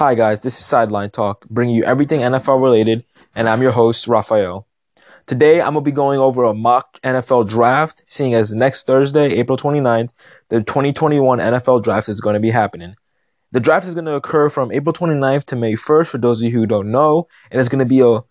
Hi, guys, this is Sideline Talk, bringing you everything NFL related, and I'm your host, Rafael. Today, I'm going to be going over a mock NFL draft, seeing as next Thursday, April 29th, the 2021 NFL draft is going to be happening. The draft is going to occur from April 29th to May 1st, for those of you who don't know, and it's going to be a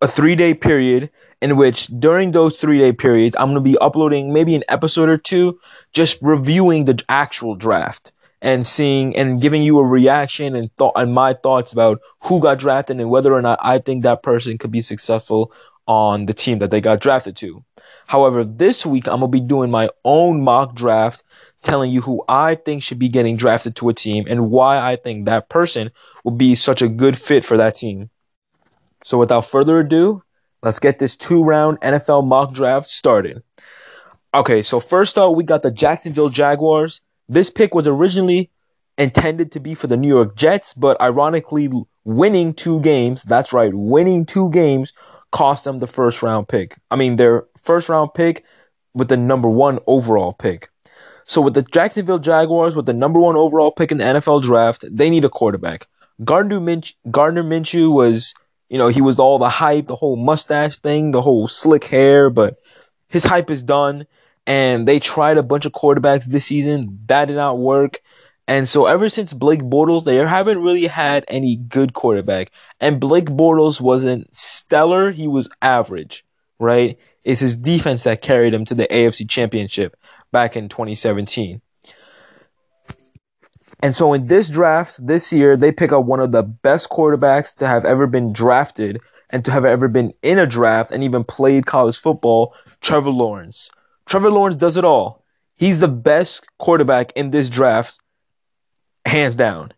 a three day period in which during those three day periods, I'm going to be uploading maybe an episode or two, just reviewing the actual draft and seeing and giving you a reaction and thought and my thoughts about who got drafted and whether or not I think that person could be successful on the team that they got drafted to. However, this week I'm gonna be doing my own mock draft, telling you who I think should be getting drafted to a team and why I think that person will be such a good fit for that team. So without further ado, let's get this two round NFL mock draft started. Okay, so first up, we got the Jacksonville Jaguars. This pick was originally intended to be for the New York Jets, but ironically, winning two games, that's right, winning two games cost them the first round pick. I mean, their first round pick with the number one overall pick. So with the Jacksonville Jaguars with the number one overall pick in the NFL draft, they need a quarterback. Gardner, Minch- Gardner Minshew was, you know, he was all the hype, the whole mustache thing, the whole slick hair, but his hype is done and they tried a bunch of quarterbacks this season. That did not work. And so ever since Blake Bortles, they haven't really had any good quarterback. And Blake Bortles wasn't stellar. He was average, right? It's his defense that carried him to the AFC championship back in 2017. And so in this draft this year, they pick up one of the best quarterbacks to have ever been drafted and to have ever been in a draft and even played college football, Trevor Lawrence. Trevor Lawrence does it all. He's the best quarterback in this draft, hands down.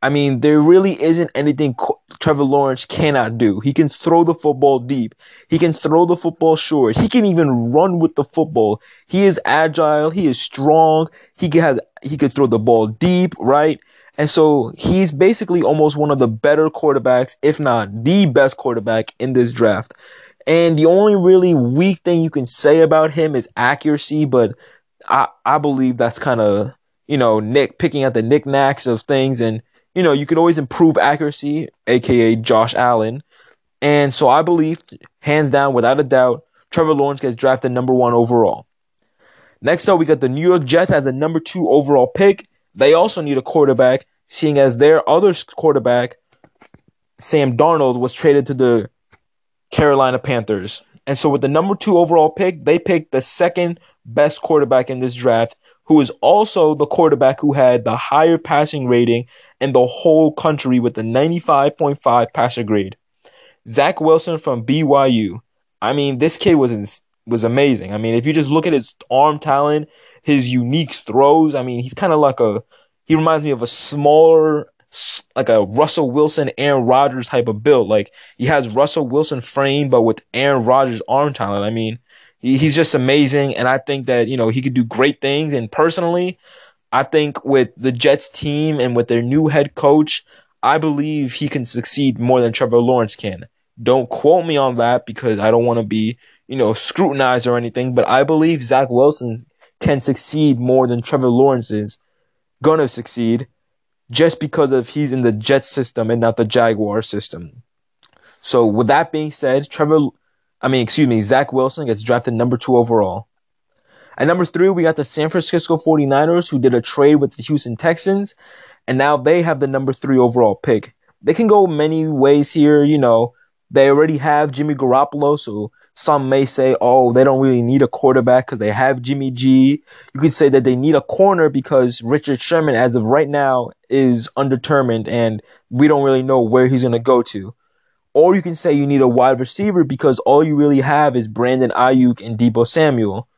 I mean, there really isn't anything Trevor Lawrence cannot do. He can throw the football deep. He can throw the football short. He can even run with the football. He is agile. He is strong. He has, he could throw the ball deep, right? And so he's basically almost one of the better quarterbacks, if not the best quarterback in this draft. And the only really weak thing you can say about him is accuracy, but I, I believe that's kind of, you know, Nick picking at the knickknacks of things. And, you know, you could always improve accuracy, aka Josh Allen. And so I believe, hands down, without a doubt, Trevor Lawrence gets drafted number one overall. Next up, we got the New York Jets as the number two overall pick. They also need a quarterback, seeing as their other quarterback, Sam Darnold, was traded to the Carolina Panthers. And so with the number two overall pick, they picked the second best quarterback in this draft, who is also the quarterback who had the higher passing rating in the whole country with the 95.5 passer grade. Zach Wilson from BYU. I mean, this kid was was amazing. I mean, if you just look at his arm talent, his unique throws, I mean, he's kind of like a he reminds me of a smaller like a Russell Wilson, Aaron Rodgers type of build. Like he has Russell Wilson frame, but with Aaron Rodgers arm talent. I mean, he, he's just amazing, and I think that you know he could do great things. And personally, I think with the Jets team and with their new head coach, I believe he can succeed more than Trevor Lawrence can. Don't quote me on that because I don't want to be, you know, scrutinized or anything, but I believe Zach Wilson can succeed more than Trevor Lawrence is gonna succeed just because of he's in the Jets system and not the Jaguar system. So with that being said, Trevor, I mean, excuse me, Zach Wilson gets drafted number two overall. At number three, we got the San Francisco 49ers who did a trade with the Houston Texans, and now they have the number three overall pick. They can go many ways here, you know. They already have Jimmy Garoppolo, so some may say, oh, they don't really need a quarterback because they have Jimmy G. You could say that they need a corner because Richard Sherman, as of right now, is undetermined and we don't really know where he's going to go to. Or you can say you need a wide receiver because all you really have is Brandon Aiyuk and Deebo Samuel.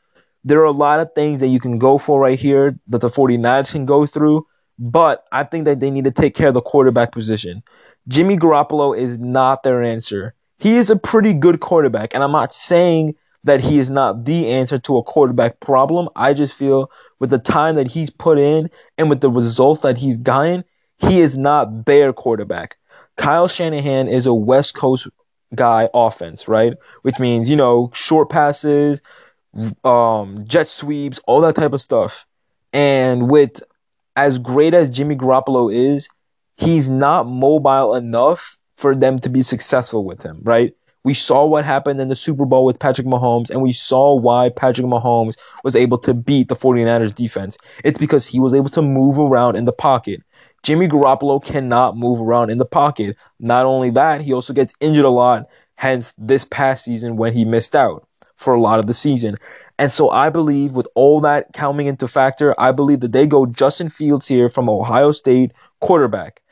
There are a lot of things that you can go for right here that the 49ers can go through, but I think that they need to take care of the quarterback position. Jimmy Garoppolo is not their answer he is a pretty good quarterback. And I'm not saying that he is not the answer to a quarterback problem. I just feel with the time that he's put in and with the results that he's gotten, he is not their quarterback. Kyle Shanahan is a West Coast guy offense, right? Which means, you know, short passes, um, jet sweeps, all that type of stuff. And with as great as Jimmy Garoppolo is, he's not mobile enough for them to be successful with him, right? We saw what happened in the Super Bowl with Patrick Mahomes, and we saw why Patrick Mahomes was able to beat the 49ers defense. It's because he was able to move around in the pocket. Jimmy Garoppolo cannot move around in the pocket. Not only that, he also gets injured a lot, hence this past season when he missed out for a lot of the season. And so I believe with all that coming into factor, I believe that they go Justin Fields here from Ohio State quarterback.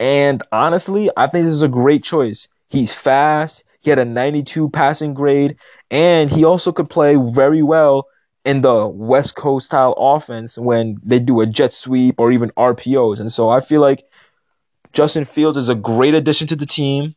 And honestly, I think this is a great choice. He's fast. He had a 92 passing grade, and he also could play very well in the West Coast style offense when they do a jet sweep or even RPOs. And so I feel like Justin Fields is a great addition to the team,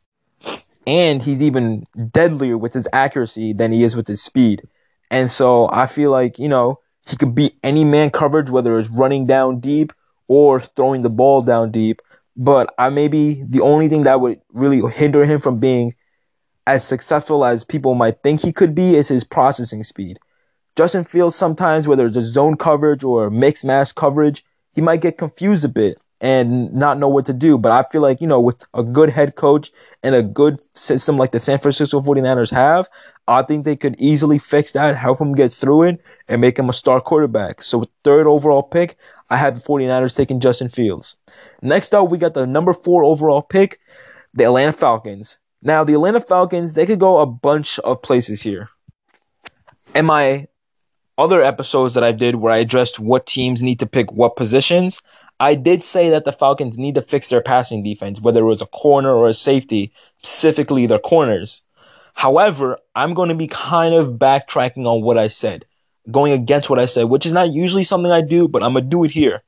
and he's even deadlier with his accuracy than he is with his speed. And so I feel like, you know, he could beat any man coverage, whether it's running down deep or throwing the ball down deep. But I maybe the only thing that would really hinder him from being as successful as people might think he could be is his processing speed. Justin Fields sometimes, whether it's a zone coverage or mixed mass coverage, he might get confused a bit and not know what to do. But I feel like, you know, with a good head coach and a good system like the San Francisco 49ers have, I think they could easily fix that, help him get through it, and make him a star quarterback. So third overall pick, I have the 49ers taking Justin Fields. Next up, we got the number four overall pick, the Atlanta Falcons. Now, the Atlanta Falcons, they could go a bunch of places here. In my other episodes that I did where I addressed what teams need to pick what positions, I did say that the Falcons need to fix their passing defense, whether it was a corner or a safety, specifically their corners. However, I'm going to be kind of backtracking on what I said, going against what I said, which is not usually something I do, but I'm to do it here.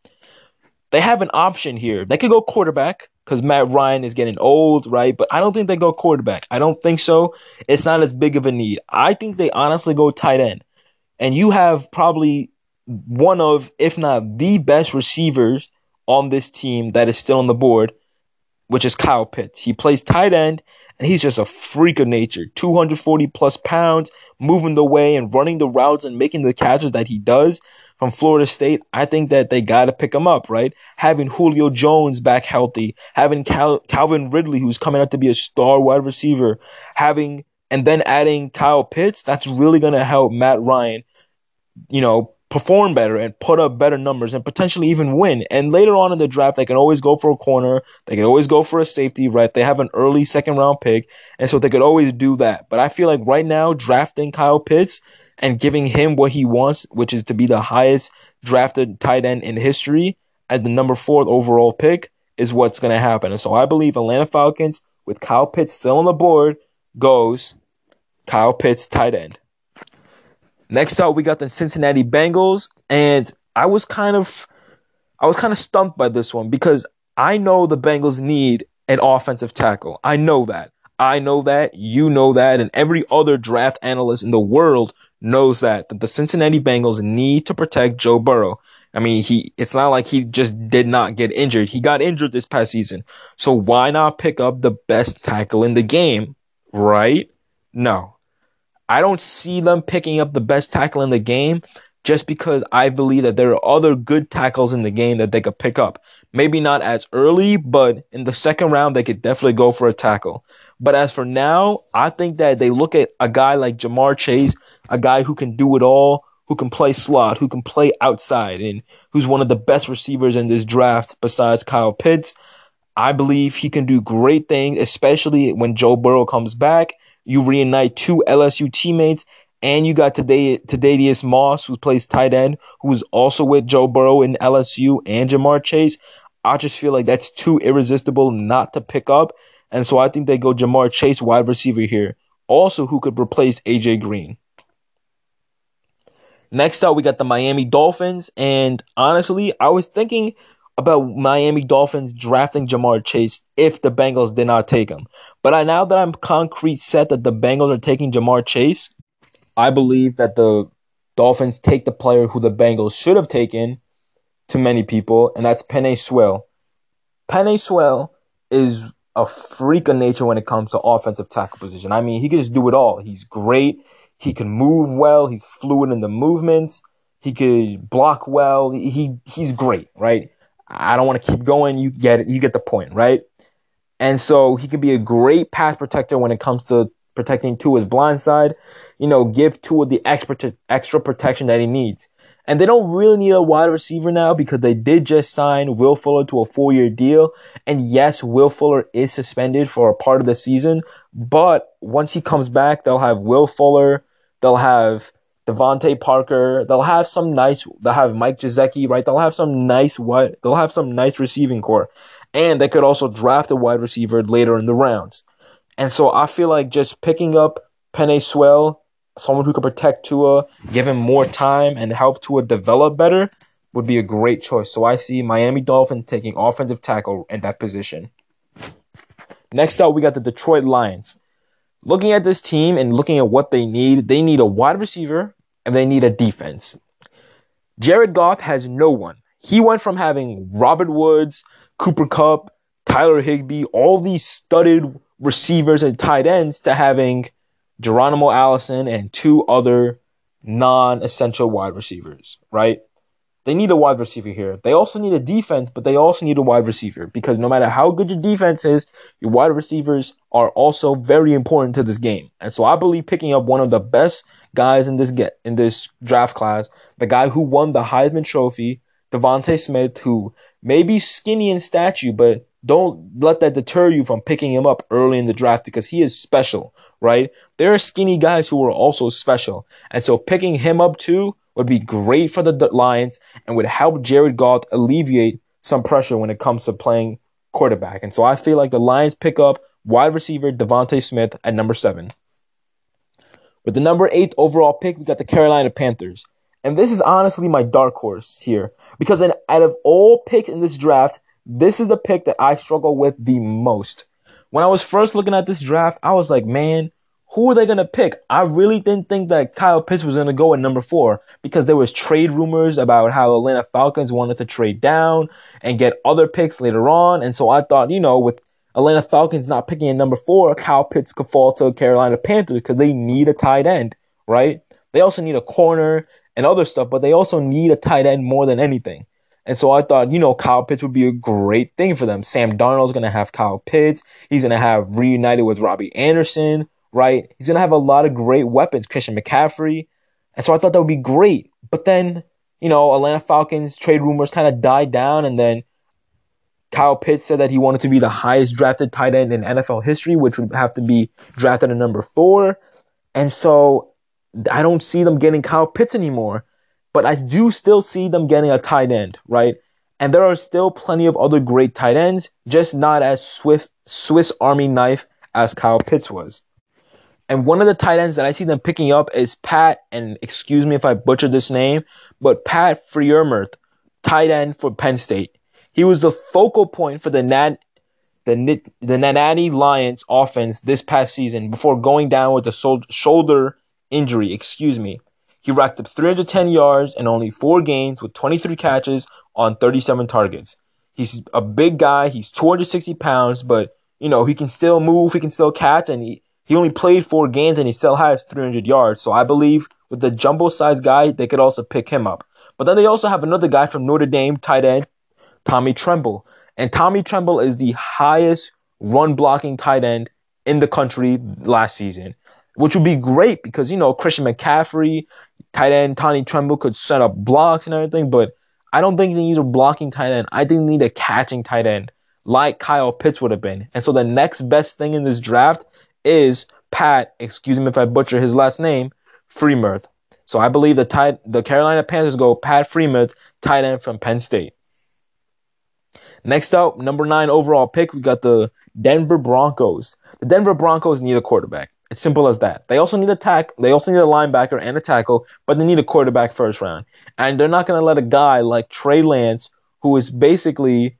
They have an option here. They could go quarterback because Matt Ryan is getting old, right? But I don't think they go quarterback. I don't think so. It's not as big of a need. I think they honestly go tight end. And you have probably one of, if not the best receivers on this team that is still on the board, which is Kyle Pitts. He plays tight end and he's just a freak of nature. 240 plus pounds, moving the way and running the routes and making the catches that he does from Florida State, I think that they got to pick him up, right? Having Julio Jones back healthy, having Cal- Calvin Ridley, who's coming out to be a star wide receiver, having, and then adding Kyle Pitts, that's really going to help Matt Ryan, you know, perform better and put up better numbers and potentially even win. And later on in the draft, they can always go for a corner. They can always go for a safety, right? They have an early second round pick. And so they could always do that. But I feel like right now, drafting Kyle Pitts, and giving him what he wants, which is to be the highest drafted tight end in history at the number four overall pick, is what's going to happen. And so I believe Atlanta Falcons, with Kyle Pitts still on the board, goes Kyle Pitts tight end. Next up, we got the Cincinnati Bengals, and I was kind of, I was kind of stumped by this one because I know the Bengals need an offensive tackle. I know that. I know that. You know that, and every other draft analyst in the world knows that, that the Cincinnati Bengals need to protect Joe Burrow. I mean, he, it's not like he just did not get injured. He got injured this past season. So why not pick up the best tackle in the game? Right? No. I don't see them picking up the best tackle in the game just because I believe that there are other good tackles in the game that they could pick up. Maybe not as early, but in the second round, they could definitely go for a tackle. But as for now, I think that they look at a guy like Ja'Marr Chase, a guy who can do it all, who can play slot, who can play outside, and who's one of the best receivers in this draft besides Kyle Pitts. I believe he can do great things, especially when Joe Burrow comes back. You reunite two LSU teammates, and you got today Thaddeus Moss, who plays tight end, who's also with Joe Burrow in LSU and Ja'Marr Chase. I just feel like that's too irresistible not to pick up. And so I think they go Ja'Marr Chase, wide receiver here. Also, who could replace AJ Green. Next up, we got the Miami Dolphins. And honestly, I was thinking about Miami Dolphins drafting Ja'Marr Chase if the Bengals did not take him. But I, now that I'm concrete set that the Bengals are taking Ja'Marr Chase, I believe that the Dolphins take the player who the Bengals should have taken to many people, and that's Penei Sewell. Penei Sewell is a freak of nature when it comes to offensive tackle position. I mean, he can just do it all. He's great. He can move well. He's fluid in the movements. He could block well. He he's great, right? I don't want to keep going. You get it. You get the point, right? And so he could be a great pass protector when it comes to protecting Tua's blind side. You know, give Tua the extra extra protection that he needs. And they don't really need a wide receiver now because they did just sign Will Fuller to a four year deal. And yes, Will Fuller is suspended for a part of the season. But once he comes back, they'll have Will Fuller. They'll have DeVante Parker. They'll have some nice. They'll have Mike Gesicki, right? They'll have some nice what? They'll have some nice receiving core, and they could also draft a wide receiver later in the rounds. And so I feel like just picking up Penei Sewell someone who could protect Tua, give him more time, and help Tua develop better would be a great choice. So I see Miami Dolphins taking offensive tackle in that position. Next up, we got the Detroit Lions. Looking at this team and looking at what they need, they need a wide receiver and they need a defense. Jared Goff has no one. He went from having Robert Woods, Cooper Kupp, Tyler Higbee, all these studded receivers and tight ends to having Geronimo Allison, and two other non essential wide receivers, right? They need a wide receiver here. They also need a defense, but they also need a wide receiver because no matter how good your defense is, your wide receivers are also very important to this game. And so I believe picking up one of the best guys in this get in this draft class, the guy who won the Heisman Trophy, DeVonta Smith, who may be skinny in stature, but don't let that deter you from picking him up early in the draft because he is special, right? There are skinny guys who are also special. And so picking him up too would be great for the Lions and would help Jared Goff alleviate some pressure when it comes to playing quarterback. And so I feel like the Lions pick up wide receiver DeVonta Smith at number seven. With the number eight overall pick, we got the Carolina Panthers. And this is honestly my dark horse here because in, out of all picks in this draft, this is the pick that I struggle with the most. When I was first looking at this draft, I was like, man, who are they gonna pick? I really didn't think that Kyle Pitts was gonna go at number four because there was trade rumors about how Atlanta Falcons wanted to trade down and get other picks later on. And so I thought, you know, with Atlanta Falcons not picking at number four, Kyle Pitts could fall to Carolina Panthers because they need a tight end, right? They also need a corner and other stuff, but they also need a tight end more than anything. And so I thought, you know, Kyle Pitts would be a great thing for them. Sam Darnold's going to have Kyle Pitts. He's going to have reunited with Robbie Anderson, right? He's going to have a lot of great weapons, Christian McCaffrey. And so I thought that would be great. But then, you know, Atlanta Falcons trade rumors kind of died down. And then Kyle Pitts said that he wanted to be the highest drafted tight end in NFL history, which would have to be drafted at number four. And so I don't see them getting Kyle Pitts anymore but I do still see them getting a tight end, right? And there are still plenty of other great tight ends, just not as Swift Swiss Army knife as Kyle Pitts was. And one of the tight ends that I see them picking up is Pat, and excuse me if I butchered this name, but Pat Freiermuth, tight end for Penn State. He was the focal point for the Nat, the the Nittany Lions offense this past season before going down with a shoulder injury. Excuse me. He racked up 310 yards and only four games with 23 catches on 37 targets. He's a big guy. He's 260 pounds, but you know he can still move. He can still catch, and he he only played four games and he still has 300 yards. So I believe with the jumbo size guy, they could also pick him up. But then they also have another guy from Notre Dame, tight end, Tommy Tremble. And Tommy Tremble is the highest run blocking tight end in the country last season, which would be great because, you know, Christian McCaffrey, tight end Tommy Tremble could set up blocks and everything, but I don't think they need a blocking tight end. I think they need a catching tight end like Kyle Pitts would have been. And so the next best thing in this draft is Pat, excuse me if I butcher his last name, Freiermuth. So I believe the tight, the Carolina Panthers go Pat Freiermuth, tight end from Penn State. Next up, number nine overall pick, we got the Denver Broncos. The Denver Broncos need a quarterback. It's simple as that. They also need a tack. They also need a linebacker and a tackle, but they need a quarterback first round. And they're not going to let a guy like Trey Lance, who is basically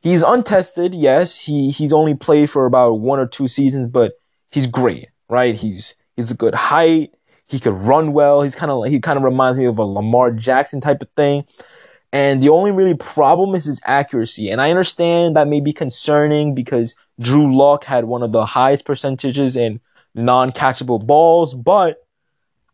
he's untested. Yes, he he's only played for about one or two seasons, but he's great, right? He's he's a good height. He could run well. He's kind of he kind of reminds me of a Lamar Jackson type of thing. And the only really problem is his accuracy. And I understand that may be concerning because Drew Lock had one of the highest percentages in non-catchable balls, but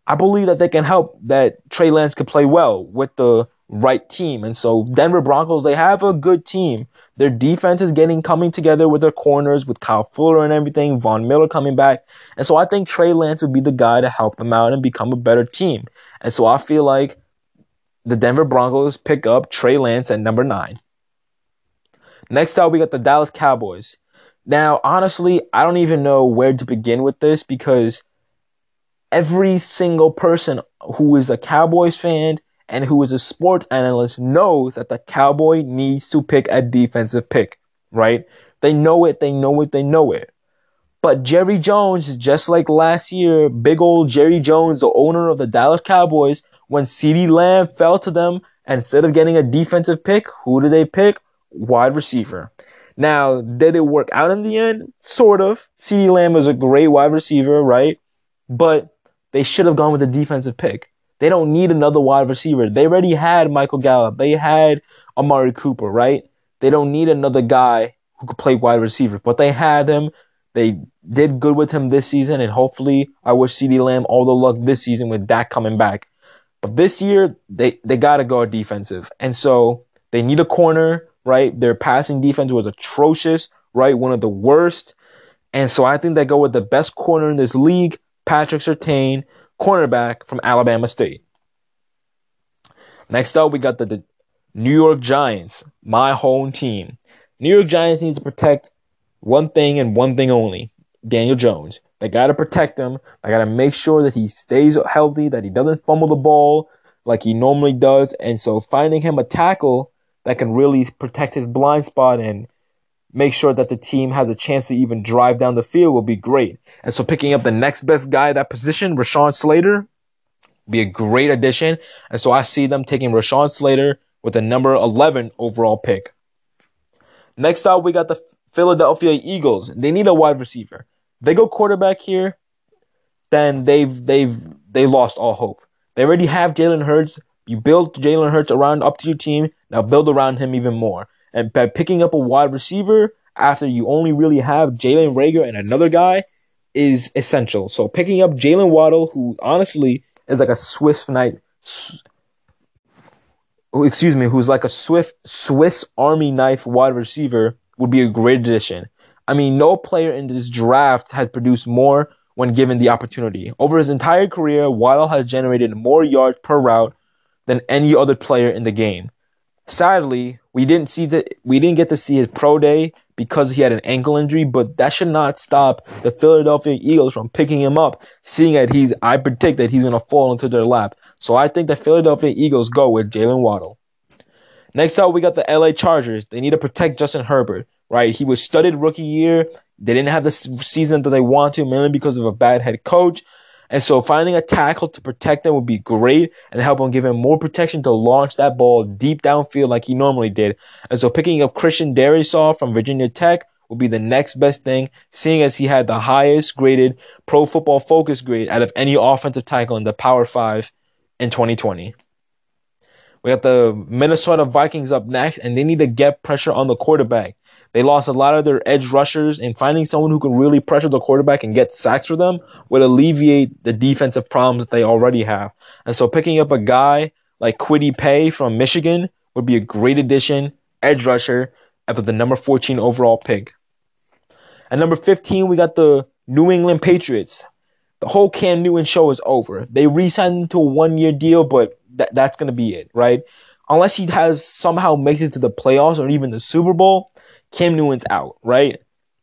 I believe that they can help that Trey Lance could play well with the right team. And so Denver Broncos, they have a good team. Their defense is getting coming together with their corners, with Kyle Fuller and everything, Von Miller coming back. And so I think Trey Lance would be the guy to help them out and become a better team. And so I feel like the Denver Broncos pick up Trey Lance at number nine. Next up, we got the Dallas Cowboys. Now, honestly, I don't even know where to begin with this because every single person who is a Cowboys fan and who is a sports analyst knows that the Cowboy needs to pick a defensive pick, right? They know it, they know it, they know it. But Jerry Jones, just like last year, big old Jerry Jones, the owner of the Dallas Cowboys, when CeeDee Lamb fell to them, instead of getting a defensive pick, who did they pick? Wide receiver. Now, did it work out in the end? Sort of. CeeDee Lamb is a great wide receiver, right? But they should have gone with a defensive pick. They don't need another wide receiver. They already had Michael Gallup. They had Amari Cooper, right? They don't need another guy who could play wide receiver, but they had him. They did good with him this season, and hopefully, I wish CeeDee Lamb all the luck this season with Dak coming back. But this year, they, they gotta go defensive. And so, they need a corner, right? Their passing defense was atrocious, right? One of the worst. And so I think they go with the best corner in this league, Patrick Surtain, cornerback from Alabama State. Next up, we got the, the New York Giants, my home team. New York Giants need to protect one thing and one thing only Daniel Jones. They got to protect him. They got to make sure that he stays healthy, that he doesn't fumble the ball like he normally does. And so finding him a tackle that can really protect his blind spot and make sure that the team has a chance to even drive down the field will be great. And so picking up the next best guy at that position, Rashawn Slater, be a great addition. And so I see them taking Rashawn Slater with a number 11 overall pick. Next up, we got the Philadelphia Eagles. They need a wide receiver. They go quarterback here, then they've they've they lost all hope. They already have Jalen Hurts. You build Jalen Hurts around up to your team. Now build around him even more. And by picking up a wide receiver after you only really have Jalen Reagor and another guy is essential. So picking up Jaylen Waddle, who honestly is like a Swiss knight, excuse me, who's like a swift Swiss Army knife wide receiver, would be a great addition. I mean, no player in this draft has produced more when given the opportunity. Over his entire career, Waddle has generated more yards per route than any other player in the game. Sadly, we didn't see the we didn't get to see his pro day because he had an ankle injury, but that should not stop the Philadelphia Eagles from picking him up, seeing that he's I predict that he's gonna fall into their lap. So I think the Philadelphia Eagles go with Jaylen Waddle. Next up, we got the LA Chargers. They need to protect Justin Herbert, right? He was studded rookie year. They didn't have the season that they want to, mainly because of a bad head coach. And so finding a tackle to protect them would be great and help him give him more protection to launch that ball deep downfield like he normally did. And so picking up Christian Darrisaw from Virginia Tech would be the next best thing, seeing as he had the highest graded pro football focus grade out of any offensive tackle in the Power Five in 2020. We got the Minnesota Vikings up next, and they need to get pressure on the quarterback. They lost a lot of their edge rushers, and finding someone who can really pressure the quarterback and get sacks for them would alleviate the defensive problems that they already have. And so picking up a guy like Kwity Paye from Michigan would be a great addition, edge rusher, after the number 14 overall pick. At number 15, we got the New England Patriots. The whole Cam Newton show is over. They re-signed him to a one-year deal, but that, that's going to be it, right? Unless he has somehow makes it to the playoffs or even the Super Bowl, Cam Newton's out, right?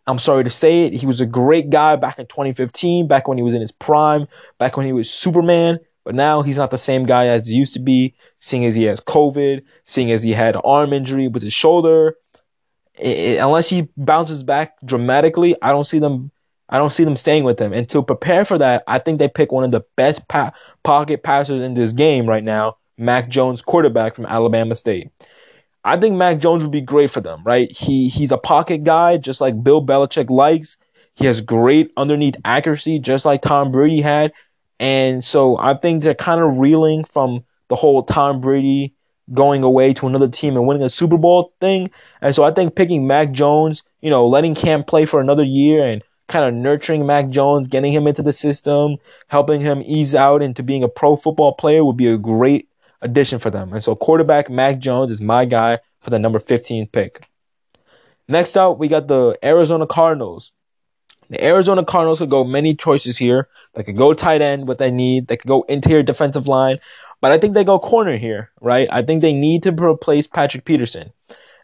I'm sorry to say it. He was a great guy back in 2015, back when he was in his prime, back when he was Superman. But now he's not the same guy as he used to be, seeing as he has COVID, seeing as he had an arm injury with his shoulder. It, unless he bounces back dramatically, I don't see them. I don't see them staying with him. And to prepare for that, I think they pick one of the best pa- pocket passers in this game right now, Mac Jones, quarterback from Alabama State. I think Mac Jones would be great for them, right? He he's a pocket guy, just like Bill Belichick likes. He has great underneath accuracy, just like Tom Brady had. And so I think they're kind of reeling from the whole Tom Brady going away to another team and winning a Super Bowl thing. And so I think picking Mac Jones, you know, letting Cam play for another year and kind of nurturing Mac Jones, getting him into the system, helping him ease out into being a pro football player would be a great addition for them. And so quarterback Mac Jones is my guy for the number 15 pick. Next up, we got the Arizona Cardinals. The Arizona Cardinals could go many choices here. They could go tight end, what they need. They could go interior defensive line. But I think they go corner here, right? I think they need to replace Patrick Peterson.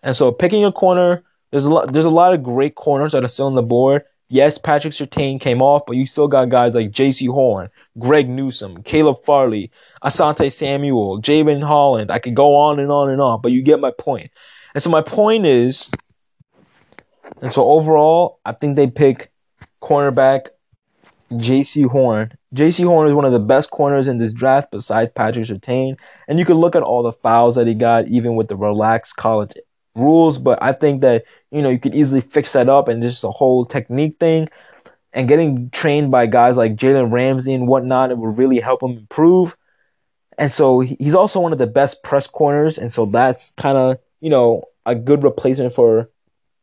And so picking a corner, there's a lot, there's a lot of great corners that are still on the board. Yes, Patrick Surtain came off, but you still got guys like Jaycee Horn, Greg Newsome, Caleb Farley, Asante Samuel, Jevon Holland. I could go on and on and on, but you get my point. And so my point is, and so overall, I think they pick cornerback Jaycee Horn. Jaycee Horn is one of the best corners in this draft besides Patrick Surtain. And you can look at all the fouls that he got, even with the relaxed college rules. But I think that, you know, you could easily fix that up and just a whole technique thing. And getting trained by guys like Jalen Ramsey and whatnot, it would really help him improve. And so he's also one of the best press corners. And so that's kind of, you know, a good replacement for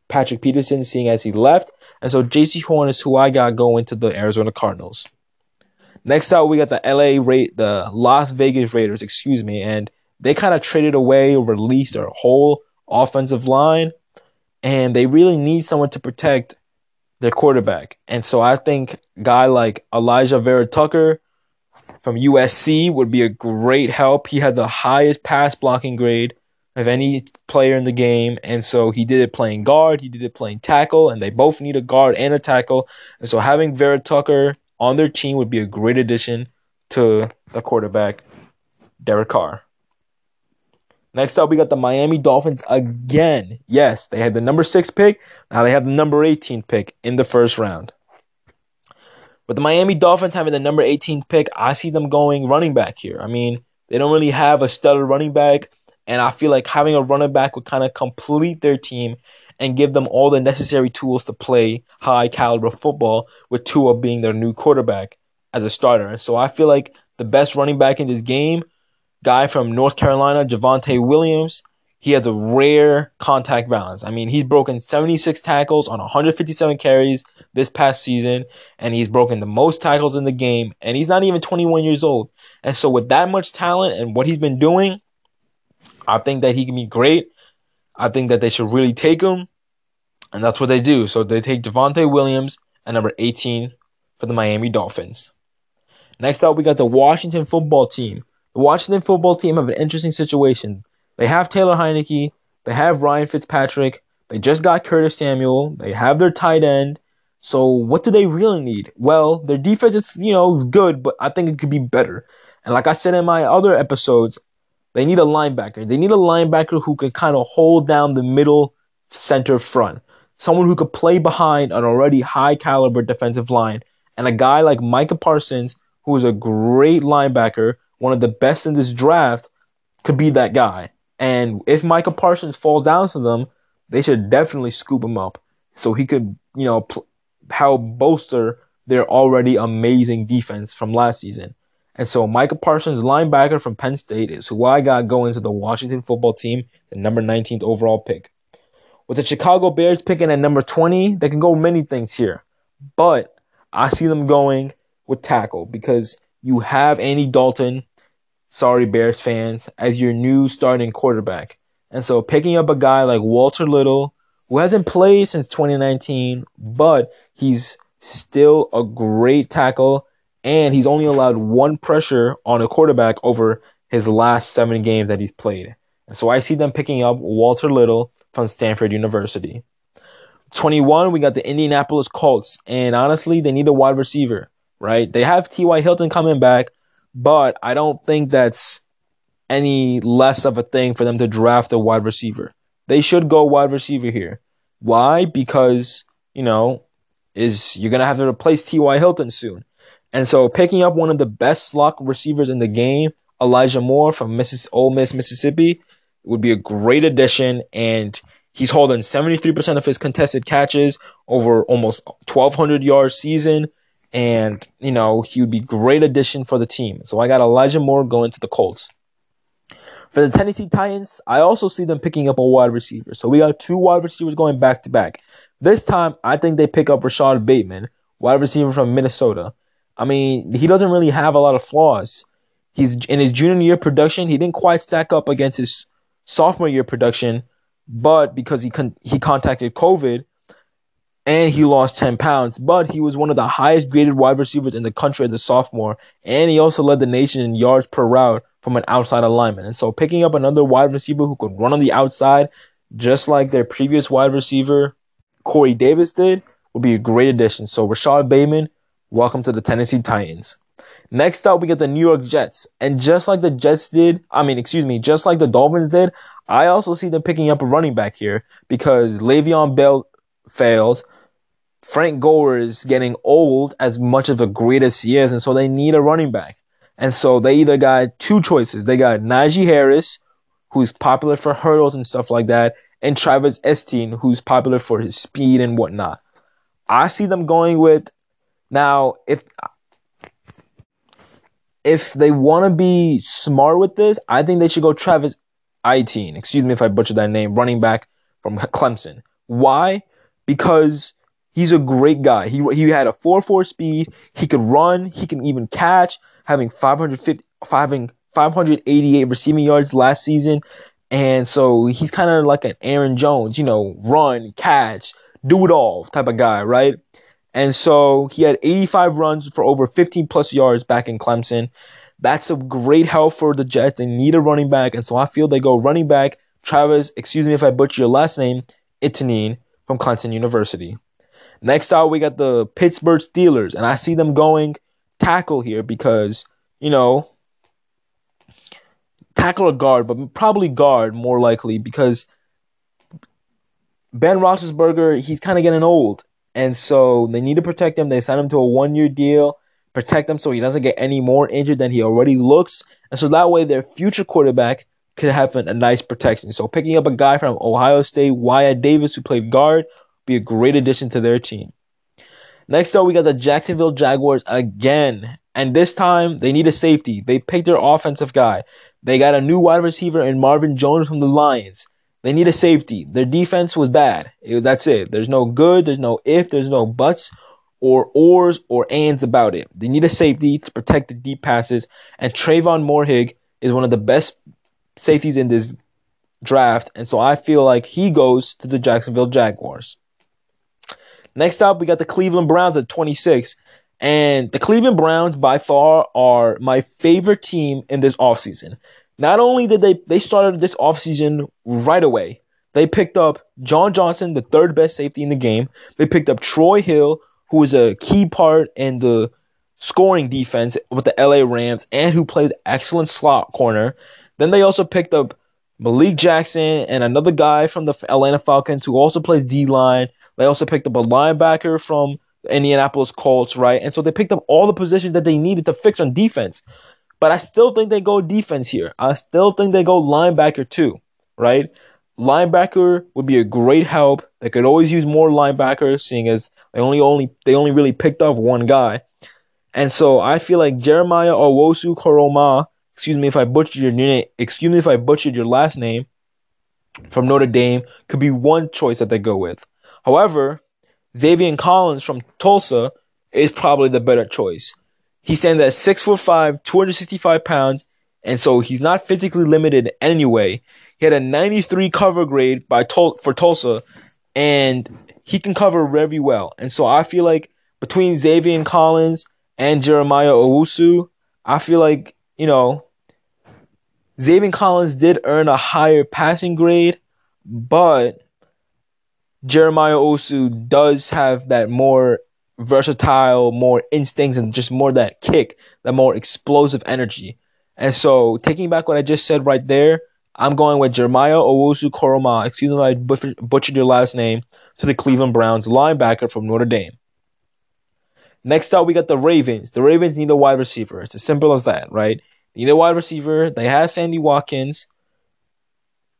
Patrick Peterson, seeing as he left. And so Jaycee Horn is who I got going to the Arizona Cardinals. Next out, we got the LA rate, the Las Vegas Raiders, excuse me, and they kind of traded away or released their whole offensive line, and they really need someone to protect their quarterback. And so I think guy like Alijah Vera-Tucker from USC would be a great help. He had the highest pass blocking grade of any player in the game. And so he did it playing guard, he did it playing tackle, and they both need a guard and a tackle. And so having Vera-Tucker on their team would be a great addition to the quarterback, Derek Carr. Next up, we got the Miami Dolphins again. Yes, they had the number six pick. Now they have the number 18 pick in the first round. With the Miami Dolphins having the number 18 pick, I see them going running back here. I mean, they don't really have a stellar running back. And I feel like having a running back would kind of complete their team and give them all the necessary tools to play high caliber football with Tua being their new quarterback as a starter. So I feel like the best running back in this game, guy from North Carolina, Javonte Williams, he has a rare contact balance. I mean, he's broken 76 tackles on 157 carries this past season, and he's broken the most tackles in the game, and he's not even 21 years old. And so, with that much talent and what he's been doing, I think that he can be great. I think that they should really take him, and that's what they do. So they take Javonte Williams at number 18 for the Miami Dolphins. Next up, we got the Washington football team. The Washington football team have an interesting situation. They have Taylor Heinicke, they have Ryan Fitzpatrick, they just got Curtis Samuel, they have their tight end. So what do they really need? Well, their defense is, you know, good, but I think it could be better. And like I said in my other episodes, they need a linebacker. They need a linebacker who can kind of hold down the middle center front. Someone who could play behind an already high caliber defensive line. And a guy like Micah Parsons, who is a great linebacker, one of the best in this draft, could be that guy. And if Micah Parsons falls down to them, they should definitely scoop him up so he could, you know, pl- help bolster their already amazing defense from last season. And so Micah Parsons, linebacker from Penn State, is who I got going to the Washington football team, the number 19th overall pick. With the Chicago Bears picking at number 20, they can go many things here. But I see them going with tackle because you have Andy Dalton, sorry Bears fans, as your new starting quarterback. And so picking up a guy like Walker Little, who hasn't played since 2019, but he's still a great tackle and he's only allowed one pressure on a quarterback over his last seven games that he's played. And so I see them picking up Walker Little from Stanford University. 21, we got the Indianapolis Colts. And honestly, they need a wide receiver, right? They have T.Y. Hilton coming back, but I don't think that's any less of a thing for them to draft a wide receiver. They should go wide receiver here. Why? Because, you know, is you're going to have to replace T.Y. Hilton soon. And so picking up one of the best slot receivers in the game, Elijah Moore from Missis- Ole Miss, Mississippi, would be a great addition. And he's holding 73% of his contested catches over almost 1,200 yards season. And, you know, he would be great addition for the team. So I got Elijah Moore going to the Colts. For the Tennessee Titans, I also see them picking up a wide receiver. So we got two wide receivers going back to back. This time, I think they pick up Rashod Bateman, wide receiver from Minnesota. I mean, he doesn't really have a lot of flaws. He's in his junior year production, he didn't quite stack up against his sophomore year production, but because he con- he contacted COVID and he lost 10 pounds, but he was one of the highest graded wide receivers in the country as a sophomore, and he also led the nation in yards per route from an outside alignment. And so picking up another wide receiver who could run on the outside, just like their previous wide receiver, Corey Davis did, would be a great addition. So Rashod Bateman, welcome to the Tennessee Titans. Next up, we get the New York Jets. And just like the Jets did, I mean, excuse me, just like the Dolphins did, I also see them picking up a running back here because Le'Veon Bell failed. Frank Gore is getting old as much of a great as he is, and so they need a running back. And so they either got two choices. They got Najee Harris, who's popular for hurdles and stuff like that, and Travis Etienne, who's popular for his speed and whatnot. I see them going with now if if they want to be smart with this, I think they should go Travis Etienne. Excuse me if I butchered that name, running back from Clemson. Why? Because he's a great guy. He he had a 4-4 speed. He could run. He can even catch having 550, having 588 receiving yards last season. And so he's kind of like an Aaron Jones, you know, run, catch, do it all type of guy, right? And so he had 85 runs for over 15 plus yards back in Clemson. That's a great help for the Jets. They need a running back. And so I feel they go running back, Travis, excuse me if I butcher your last name, Etienne from Clemson University. Next out, we got the Pittsburgh Steelers. And I see them going tackle here because, you know, tackle or guard, but probably guard more likely because Ben Roethlisberger, he's kind of getting old. And so they need to protect him. They signed him to a one year deal, protect him so he doesn't get any more injured than he already looks. And so that way their future quarterback could have a nice protection. So picking up a guy from Ohio State, Wyatt Davis, who played guard, be a great addition to their team. Next up, we got the Jacksonville Jaguars again. And this time, they need a safety. They picked their offensive guy. They got a new wide receiver in Marvin Jones from the Lions. They need a safety. Their defense was bad. It, that's it. There's no good. There's no if. There's no buts or ors or ands about it. They need a safety to protect the deep passes. And Trevon Moehrig is one of the best safeties in this draft. And so I feel like he goes to the Jacksonville Jaguars. Next up, we got the Cleveland Browns at 26. And the Cleveland Browns, by far, are my favorite team in this offseason. Not only did they, they started this offseason right away, they picked up John Johnson, the third best safety in the game. They picked up Troy Hill, who is a key part in the scoring defense with the LA Rams and who plays excellent slot corner. Then they also picked up Malik Jackson and another guy from the Atlanta Falcons who also plays D line. They also picked up a linebacker from Indianapolis Colts, right? And so they picked up all the positions that they needed to fix on defense. But I still think they go defense here. I still think they go linebacker too, right? Linebacker would be a great help. They could always use more linebackers, seeing as they only only they only really picked up one guy. And so I feel like Jeremiah Owusu-Koramoah, excuse me if I butchered your name, excuse me if I butchered your last name, from Notre Dame could be one choice that they go with. However, Zaven Collins from Tulsa is probably the better choice. He stands at six foot five, 265 pounds, and so he's not physically limited anyway. He had a 93 cover grade by for Tulsa, and he can cover very well. And so I feel like between Zaven Collins and Jeremiah Owusu, I feel like, you know, Zaven Collins did earn a higher passing grade, but Jeremiah Osu does have that more versatile, more instincts, and just more that kick, that more explosive energy. And so, taking back what I just said right there, I'm going with Jeremiah Owusu-Koramoah, excuse me I butchered your last name, to the Cleveland Browns linebacker from Notre Dame. Next up, we got the Ravens. The Ravens need a wide receiver. It's as simple as that, right? They need a wide receiver. They have Sammy Watkins.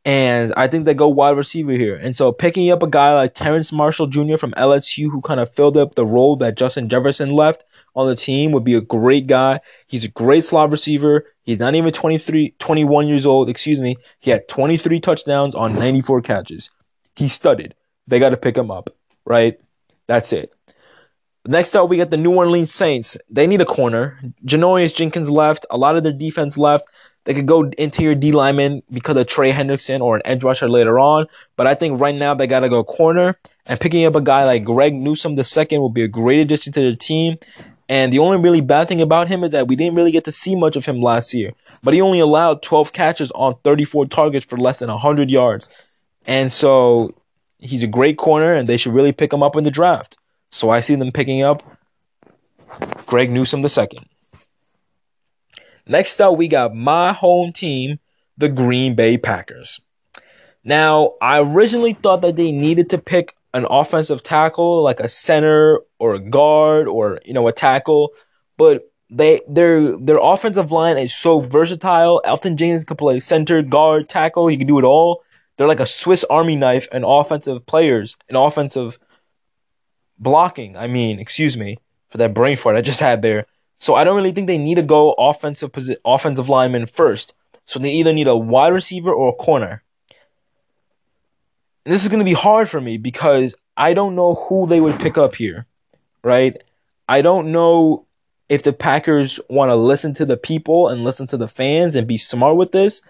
And I think they go wide receiver here. And so picking up a guy like Terrace Marshall Jr. from LSU, who kind of filled up the role that Justin Jefferson left on the team, would be a great guy. He's a great slot receiver. He's not even 23, 21 years old, excuse me. He had 23 touchdowns on 94 catches. He studied. They got to pick him up, right? That's it. Next up, we got the New Orleans Saints. They need a corner. Janoris Jenkins left. A lot of their defense left. They could go interior D lineman because of Trey Hendrickson or an edge rusher later on. But I think right now they got to go corner. And picking up a guy like Greg Newsome II will be a great addition to the team. And the only really bad thing about him is that we didn't really get to see much of him last year. But he only allowed 12 catches on 34 targets for less than 100 yards. And so he's a great corner, and they should really pick him up in the draft. So I see them picking up Greg Newsome II. Next up, we got my home team, the Green Bay Packers. Now, I originally thought that they needed to pick an offensive tackle, like a center or a guard or you know a tackle, but they their their offensive line is so versatile. Elgton Jenkins can play center, guard, tackle. He can do it all. They're like a Swiss Army knife and offensive players and offensive blocking. I mean, excuse me for that brain fart I just had there. So I don't really think they need to go offensive posi- offensive lineman first. So they either need a wide receiver or a corner. And this is going to be hard for me because I don't know who they would pick up here, right? I don't know if the Packers want to listen to the people and listen to the fans and be smart with this.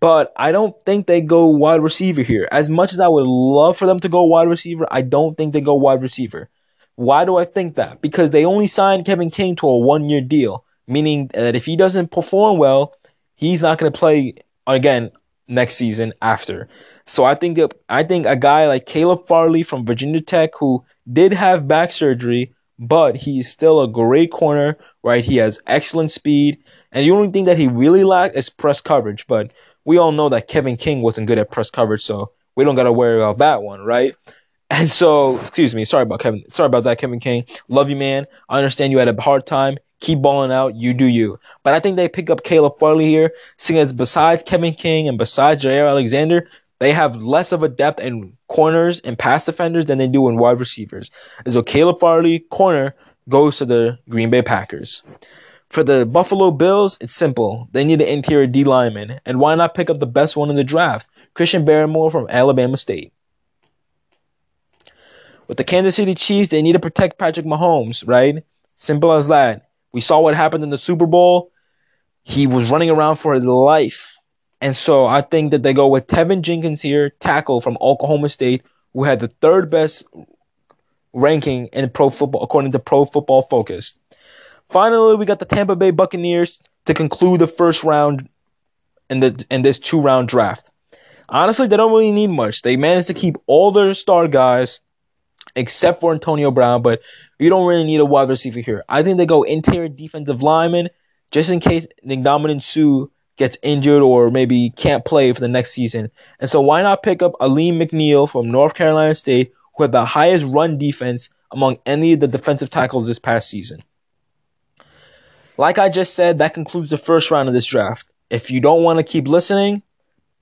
But I don't think they go wide receiver here. As much as I would love for them to go wide receiver, I don't think they go wide receiver. Why do I think that? Because they only signed Kevin King to a one year deal, meaning that if he doesn't perform well, he's not going to play again next season after. So I think that, I think a guy like Caleb Farley from Virginia Tech, who did have back surgery, but he's still a great corner, right? He has excellent speed, and the only thing that he really lacked is press coverage. But we all know that Kevin King wasn't good at press coverage, so we don't got to worry about that one, right? And so, excuse me, sorry about Kevin. Sorry about that, Kevin King. Love you, man. I understand you had a hard time. Keep balling out. You do you. But I think they pick up Caleb Farley here, seeing as besides Kevin King and besides Jaire Alexander, they have less of a depth in corners and pass defenders than they do in wide receivers. And so Caleb Farley, corner, goes to the Green Bay Packers. For the Buffalo Bills, it's simple. They need an interior D lineman. And why not pick up the best one in the draft? Christian Barmore from Alabama State. With the Kansas City Chiefs, they need to protect Patrick Mahomes, right? Simple as that. We saw what happened in the Super Bowl. He was running around for his life. And so I think that they go with Teven Jenkins here, tackle from Oklahoma State, who had the third best ranking in pro football according to Pro Football Focus. Finally, we got the Tampa Bay Buccaneers to conclude the first round in the in this two round draft. Honestly, they don't really need much. They managed to keep all their star guys except for Antonio Brown, but you don't really need a wide receiver here. I think they go interior defensive lineman just in case Ndamukong Suh gets injured or maybe can't play for the next season. And so why not pick up Alim McNeill from North Carolina State, who had the highest run defense among any of the defensive tackles this past season. Like I just said, that concludes the first round of this draft. If you don't want to keep listening,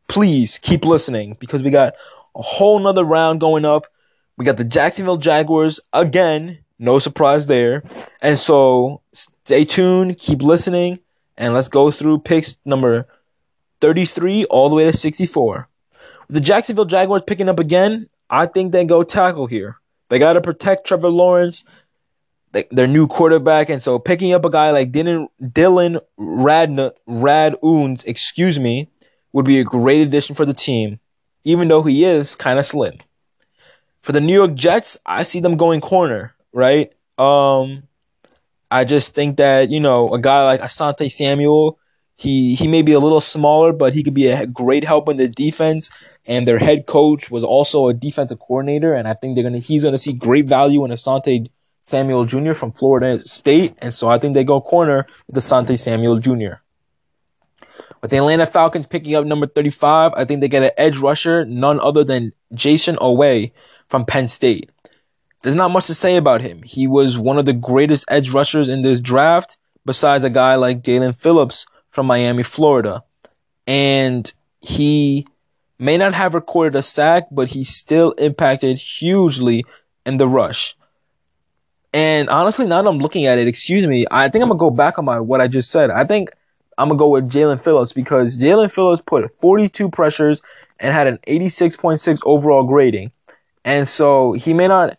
please keep listening because we got a whole nother round going up we got the Jacksonville Jaguars again. No surprise there. And so stay tuned, keep listening, and let's go through picks number 33 all the way to 64. With the Jacksonville Jaguars picking up again, I think they go tackle here. They got to protect Trevor Lawrence, their new quarterback, and so picking up a guy like Dylan, Dylan Radna, Rad Oons, excuse me, would be a great addition for the team, even though he is kind of slim. For the New York Jets, I see them going corner, right? Um, I just think that, you know, a guy like Asante Samuel, he he may be a little smaller, but he could be a great help in the defense. And their head coach was also a defensive coordinator, and I think they're gonna he's gonna see great value in Asante Samuel Jr. from Florida State, and so I think they go corner with Asante Samuel Jr. With the Atlanta Falcons picking up number 35, I think they get an edge rusher, none other than Jayson Oweh from Penn State. There's not much to say about him. He was one of the greatest edge rushers in this draft, besides a guy like Jaelan Phillips from Miami, Florida. And he may not have recorded a sack, but he still impacted hugely in the rush. And honestly, now that I'm looking at it, excuse me, I think I'm gonna go back on my what I just said. I think I'm gonna go with Jaelan Phillips because Jaelan Phillips put 42 pressures and had an 86.6 overall grading. And so he may not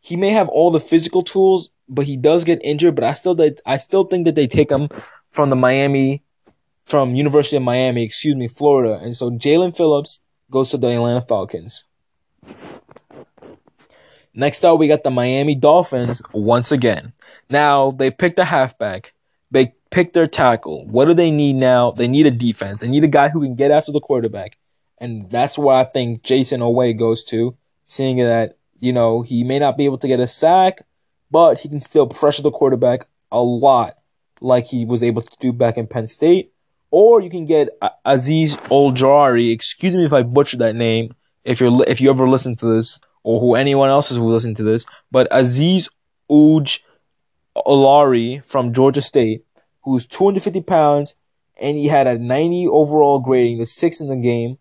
he may have all the physical tools, but he does get injured, but I still I still think that they take him from the Miami from University of Miami, excuse me, Florida. And so Jaelan Phillips goes to the Atlanta Falcons. Next up, we got the Miami Dolphins once again. Now, they picked a halfback. They pick their tackle. What do they need now? They need a defense. They need a guy who can get after the quarterback. And that's where I think Jayson Oweh goes to, seeing that, you know, he may not be able to get a sack, but he can still pressure the quarterback a lot like he was able to do back in Penn State. Or you can get Azeez Ojulari. Excuse me if I butchered that name. If you're if you ever listen to this, or who anyone else is who listen to this, but Azeez Uj Olari from Georgia State, who's 250 pounds, and he had a 90 overall grading, the sixth in the game,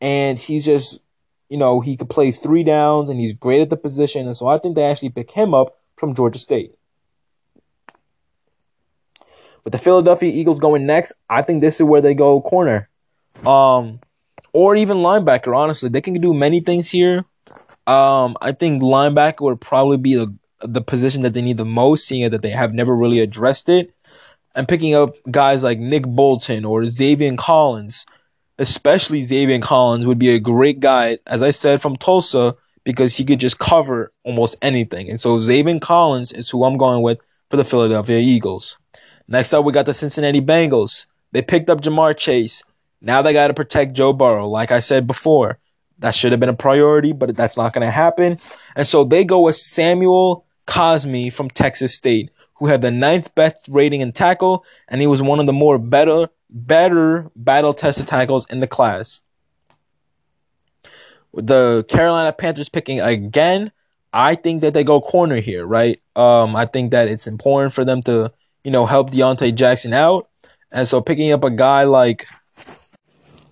and he's just, you know, he could play three downs, and he's great at the position, and so I think they actually pick him up from Georgia State. With the Philadelphia Eagles going next, I think this is where they go corner. Um, or even linebacker, honestly. They can do many things here. Um, I think linebacker would probably be the the position that they need the most, seeing that they have never really addressed it. And picking up guys like Nick Bolton or Zaven Collins, especially Zaven Collins, would be a great guy, as I said, from Tulsa, because he could just cover almost anything. And so Zaven Collins is who I'm going with for the Philadelphia Eagles. Next up, we got the Cincinnati Bengals. They picked up Ja'Marr Chase. Now they got to protect Joe Burrow. Like I said before, that should have been a priority, but that's not going to happen. And so they go with Samuel Cosmi from Texas State, who had the ninth best rating in tackle, and he was one of the more better, better battle tested tackles in the class. With the Carolina Panthers picking again, I think that they go corner here, right? Um, I think that it's important for them to, you know, help Deontay Jackson out. And so picking up a guy like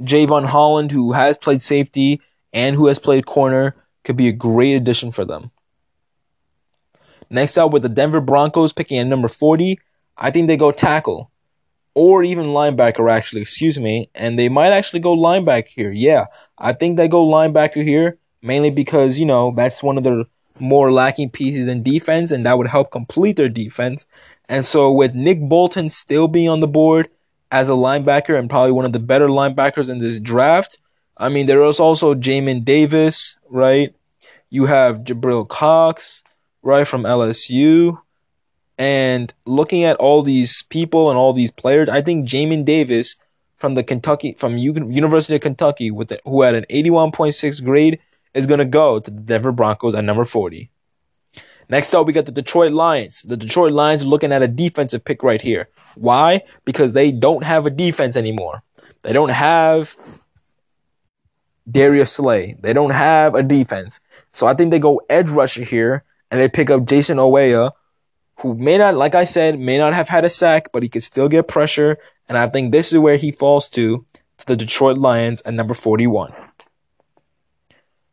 Jevon Holland, who has played safety and who has played corner, could be a great addition for them. Next up, with the Denver Broncos picking at number 40, I think they go tackle or even linebacker, actually, excuse me. And they might actually go linebacker here. Yeah, I think they go linebacker here mainly because, you know, that's one of their more lacking pieces in defense, and that would help complete their defense. And so, with Nick Bolton still being on the board as a linebacker and probably one of the better linebackers in this draft, I mean, there is also Jamin Davis, right? You have Jabril Cox right, from LSU. And looking at all these people and all these players, I think Jamin Davis from the Kentucky, from U- University of Kentucky, with the, who had an 81.6 grade, is going to go to the Denver Broncos at number 40. Next up, we got the Detroit Lions. The Detroit Lions are looking at a defensive pick right here. Why? Because they don't have a defense anymore. They don't have Darius Slay. They don't have a defense. So I think they go edge rusher here and they pick up Jayson Oweh, who may not, like I said, may not have had a sack, but he could still get pressure. And I think this is where he falls to, to the Detroit Lions at number 41.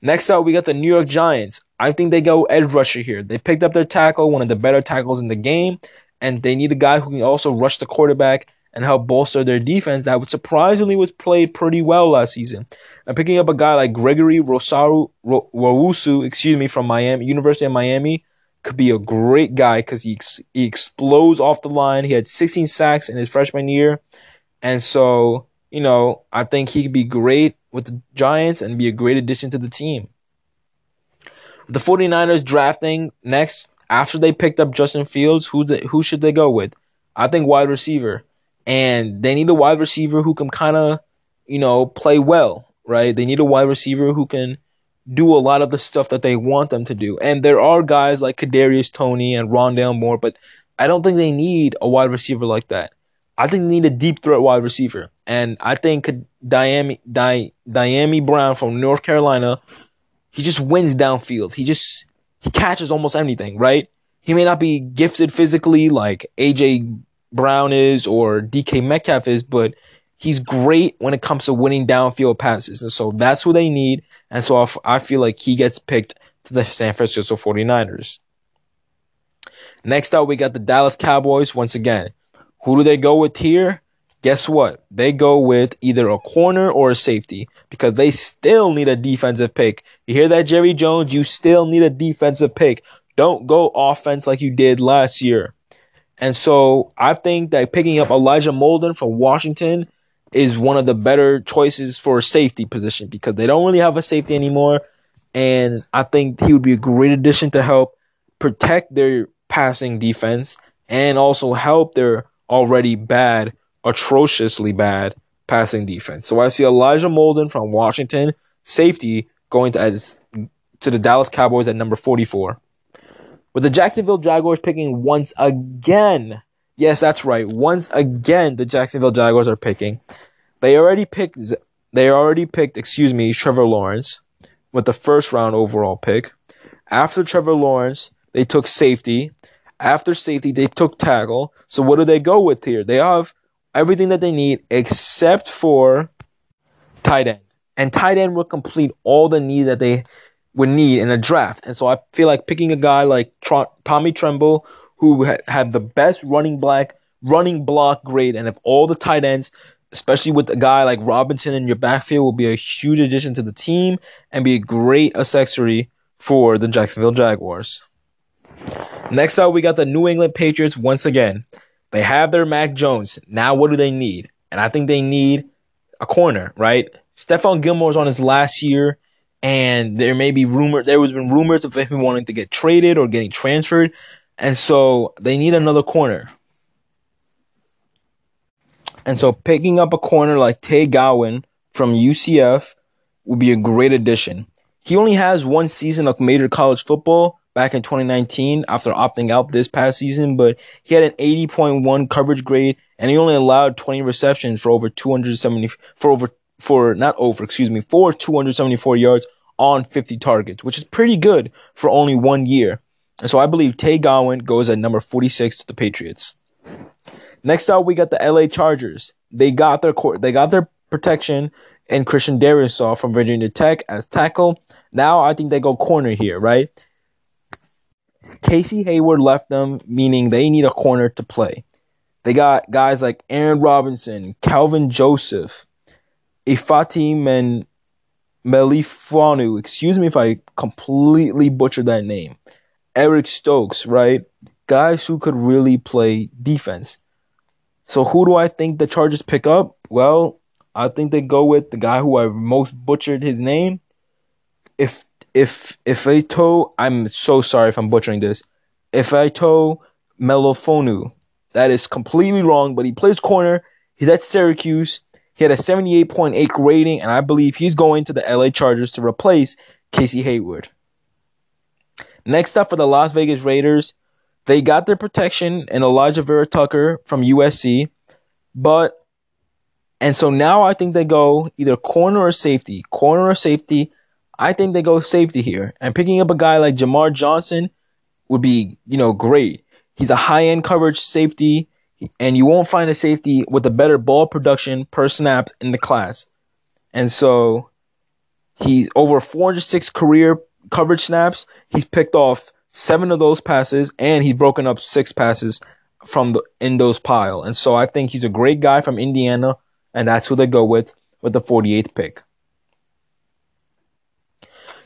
Next up, we got the New York Giants. I think they go edge rusher here. They picked up their tackle, one of the better tackles in the game, and they need a guy who can also rush the quarterback and help bolster their defense that surprisingly was played pretty well last season. And picking up a guy like Gregory Rosaru Owusu, excuse me, from Miami, University of Miami, could be a great guy because he he explodes off the line. He had 16 sacks in his freshman year, and so you know I think he could be great with the Giants and be a great addition to the team. The 49ers drafting next after they picked up Justin Fields, who the, who should they go with? I think wide receiver and they need a wide receiver who can kind of, you know, play well, right? They need a wide receiver who can do a lot of the stuff that they want them to do. And there are guys like Kadarius Toney and Rondale Moore, but I don't think they need a wide receiver like that. I think they need a deep threat wide receiver. And I think Dyami, Di, Dyami Brown from North Carolina, he just wins downfield. He just he catches almost anything, right? He may not be gifted physically like AJ Brown is or DK Metcalf is, but he's great when it comes to winning downfield passes. And so that's who they need. And so I feel like he gets picked to the San Francisco 49ers. Next up, we got the Dallas Cowboys once again. Who do they go with here? Guess what? They go with either a corner or a safety because they still need a defensive pick. You hear that, Jerry Jones? You still need a defensive pick. Don't go offense like you did last year. And so I think that picking up Elijah Molden from Washington is one of the better choices for a safety position because they don't really have a safety anymore. And I think he would be a great addition to help protect their passing defense and also help their already bad, atrociously bad passing defense. So I see Elijah Molden from Washington, safety, going to, to the Dallas Cowboys at number 44. With the Jacksonville Jaguars picking once again. Yes, that's right. Once again, the Jacksonville Jaguars are picking. They already picked, they already picked, excuse me, Trevor Lawrence with the first round overall pick. After Trevor Lawrence, they took safety. After safety, they took tackle. So what do they go with here? They have everything that they need except for tight end. And tight end will complete all the needs that they would need in a draft. And so I feel like picking a guy like Tr- Tommy Tremble, who ha- had the best running black running block grade, and if all the tight ends, especially with a guy like Robinson in your backfield, will be a huge addition to the team and be a great accessory for the Jacksonville Jaguars. Next up, we got the New England Patriots once again. They have their Mac Jones. Now, what do they need? And I think they need a corner, right? Stephon Gilmore's on his last year, and there may be rumor. There was been rumors of him wanting to get traded or getting transferred, and so they need another corner. And so picking up a corner like Tay Gowan from UCF would be a great addition. He only has one season of major college football, back in 2019 after opting out this past season, but he had an 80.1 coverage grade and he only allowed 20 receptions for over 270 for over for not over, excuse me, for 274 yards on 50 targets, which is pretty good for only one year. And so I believe Tay Gowan goes at number 46 to the Patriots. Next up, we got the LA Chargers. They got their court, they got their protection and Christian Darrisaw from Virginia Tech as tackle. Now I think they go corner here, right? Casey Hayward left them, meaning they need a corner to play. They got guys like Aaron Robinson, Kelvin Joseph, Ifeatu and Melifonwu. Excuse me if I completely butchered that name. Eric Stokes, right? Guys who could really play defense. So who do I think the Chargers pick up? Well, I think they go with the guy who I most butchered his name. If if if Ito, I'm so sorry if I'm butchering this. If Ifeatu Melifonwu, that is completely wrong. But he plays corner. He's at Syracuse. He had a 78.8 rating, and I believe he's going to the LA Chargers to replace Casey Hayward. Next up for the Las Vegas Raiders, they got their protection in Alijah Vera-Tucker from USC, but and so now I think they go either corner or safety, corner or safety. I think they go safety here. And picking up a guy like Jamar Johnson would be, you know, great. He's a high end coverage safety, and you won't find a safety with a better ball production per snap in the class. And so he's over 406 career coverage snaps. He's picked off seven of those passes, and he's broken up six passes from the in those pile. And so I think he's a great guy from Indiana, and that's who they go with with the 48th pick.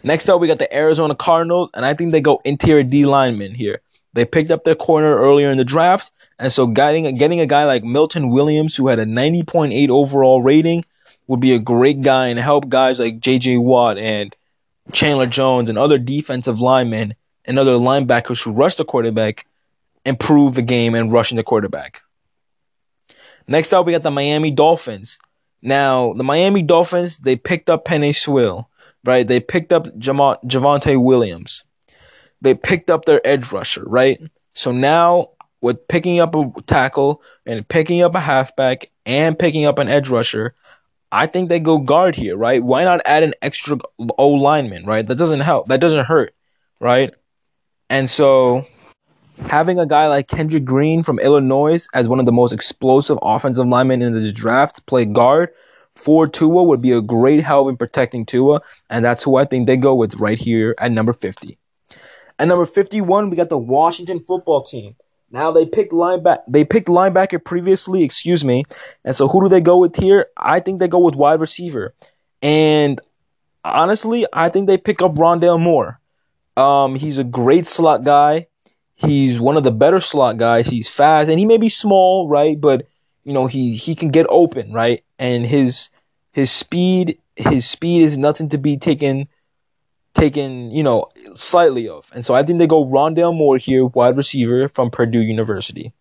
Next up, we got the Arizona Cardinals, and I think they go interior D lineman here. They picked up their corner earlier in the draft, and so getting getting a guy like Milton Williams, who had a 90.8 overall rating, would be a great guy and help guys like J.J. Watt and Chandler Jones and other defensive linemen and other linebackers who rush the quarterback improve the game and rushing the quarterback. Next up, we got the Miami Dolphins. Now, the Miami Dolphins, they picked up Penei Sewell right? They picked up Jam- Javonte Williams. They picked up their edge rusher, right? So now with picking up a tackle and picking up a halfback and picking up an edge rusher, I think they go guard here, right? Why not add an extra O lineman, right? That doesn't help. That doesn't hurt, right? And so having a guy like Kendrick Green from Illinois as one of the most explosive offensive linemen in this draft play guard for Tua would be a great help in protecting Tua, and that's who I think they go with right here at number 50. At number 51, we got the Washington football team. Now they picked linebacker. They picked linebacker previously, excuse me. And so who do they go with here? I think they go with wide receiver. And honestly, I think they pick up Rondale Moore. Um, he's a great slot guy. He's one of the better slot guys. He's fast and he may be small, right? But you know, he he can get open, right? And his his speed his speed is nothing to be taken taken, you know, slightly of. And so I think they go Rondale Moore here, wide receiver from Purdue University.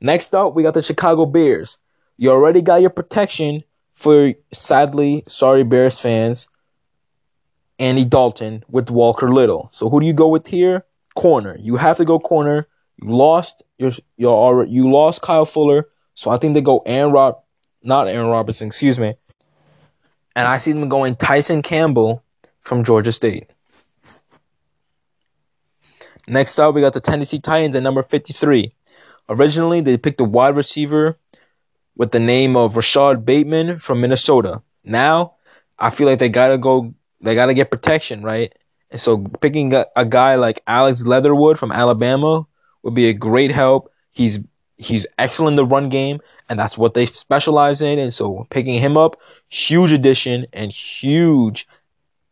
Next up, we got the Chicago Bears. You already got your protection for, sadly, sorry Bears fans, Andy Dalton with Walker Little. So who do you go with here? Corner. You have to go corner. You lost your your you lost Kyle Fuller, so I think they go Aaron Rob, not Aaron Robertson, excuse me. And I see them going Tyson Campbell from Georgia State. Next up, we got the Tennessee Titans at number 53. Originally, they picked a wide receiver with the name of Rashod Bateman from Minnesota. Now, I feel like they gotta go, they gotta get protection, right? And so picking a, a guy like Alex Leatherwood from Alabama would be a great help. He's he's excellent in the run game, and that's what they specialize in. And so picking him up, huge addition and huge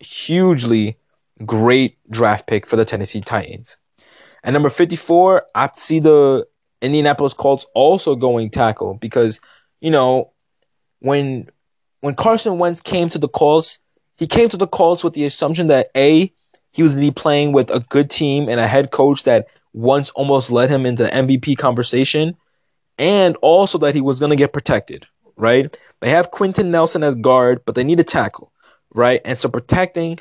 hugely great draft pick for the Tennessee Titans. And number 54, I see the Indianapolis Colts also going tackle because, you know, when when Carson Wentz came to the Colts, he came to the Colts with the assumption that A, he was to be playing with a good team and a head coach that once almost led him into MVP conversation, and also that he was to get protected, right? They have Quenton Nelson as guard, but they need a tackle right? And so protecting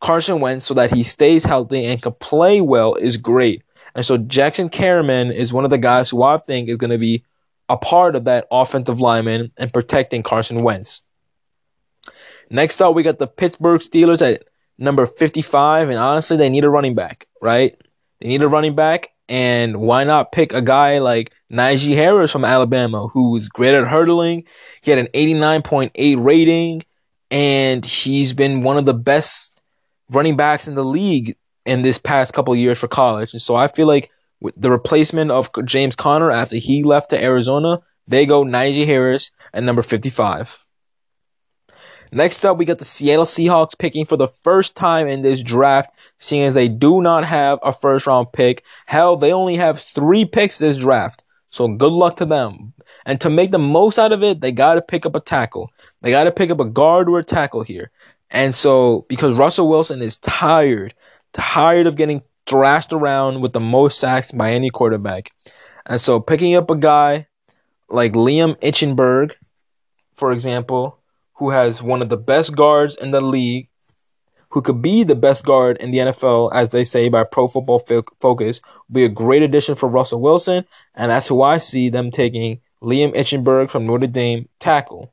Carson Wentz so that he stays healthy and can play well is great. And so Jackson Carman is one of the guys who I think is going to be a part of that offensive lineman and protecting Carson Wentz. Next up, we got the Pittsburgh Steelers at number 55. And honestly, they need a running back, right? They need a running back. And why not pick a guy like Najee Harris from Alabama, who's great at hurdling? He had an 89.8 rating and he's been one of the best running backs in the league in this past couple years for college. And so I feel like with the replacement of James Conner after he left to Arizona, they go Najee Harris at number 55. Next up, we got the Seattle Seahawks picking for the first time in this draft, seeing as they do not have a first round pick. Hell, they only have three picks this draft. So good luck to them. And to make the most out of it, they got to pick up a tackle. They got to pick up a guard or a tackle here. And so, because Russell Wilson is tired, tired of getting thrashed around with the most sacks by any quarterback. And so, picking up a guy like Liam Eichenberg, for example, who has one of the best guards in the league, who could be the best guard in the NFL, as they say by Pro Football Focus, will be a great addition for Russell Wilson. And that's who I see them taking Liam Eichenberg from Notre Dame tackle.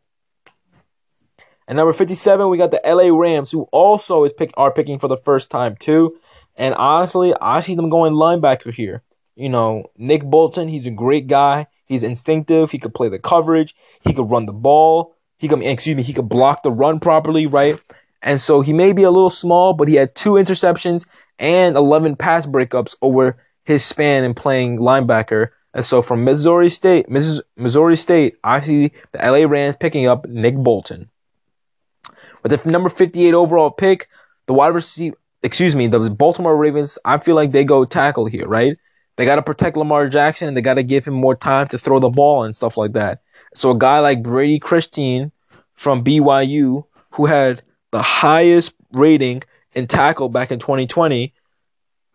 And number 57, we got the LA Rams, who also is pick are picking for the first time too. And honestly, I see them going linebacker here. You know, Nick Bolton, he's a great guy. He's instinctive. He could play the coverage. He could run the ball. He could, excuse me, he could block the run properly, right? And so he may be a little small, but he had two interceptions and 11 pass breakups over his span in playing linebacker. And so from Missouri State, Missouri State, I see the LA Rams picking up Nick Bolton. With the number 58 overall pick, the wide receiver, excuse me, the Baltimore Ravens, I feel like they go tackle here, right? They got to protect Lamar Jackson and they got to give him more time to throw the ball and stuff like that. So a guy like Brady Christine from BYU, who had the highest rating in tackle back in 2020,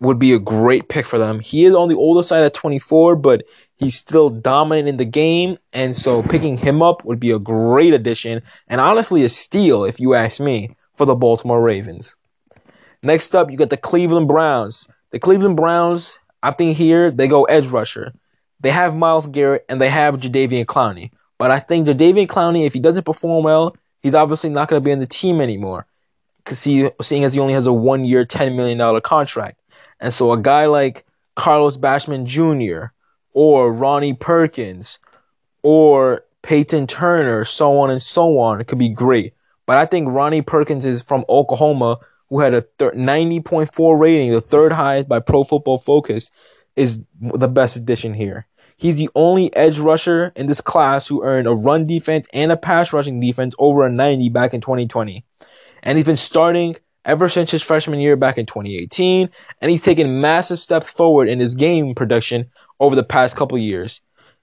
would be a great pick for them. He is on the older side at 24, but he's still dominant in the game. And so picking him up would be a great addition and honestly a steal, if you ask me, for the Baltimore Ravens. Next up, you got the Cleveland Browns. The Cleveland Browns, I think here they go edge rusher. They have Myles Garrett and they have Jadeveon Clowney. But I think Jadeveon Clowney, if he doesn't perform well, he's obviously not going to be in the team anymore. Because he, seeing as he only has a one year, $10 million contract. And so a guy like Carlos Basham Jr. or Ronnie Perkins or Peyton Turner, so on and so on. Could be great. But I think Ronnie Perkins is from Oklahoma, who had a 90.4 rating, the third highest by Pro Football Focus, is the best addition here. He's the only edge rusher in this class who earned a run defense and a pass rushing defense over a 90 back in 2020. And he's been starting ever since his freshman year back in 2018, and he's taken massive steps forward in his game production over the past couple years.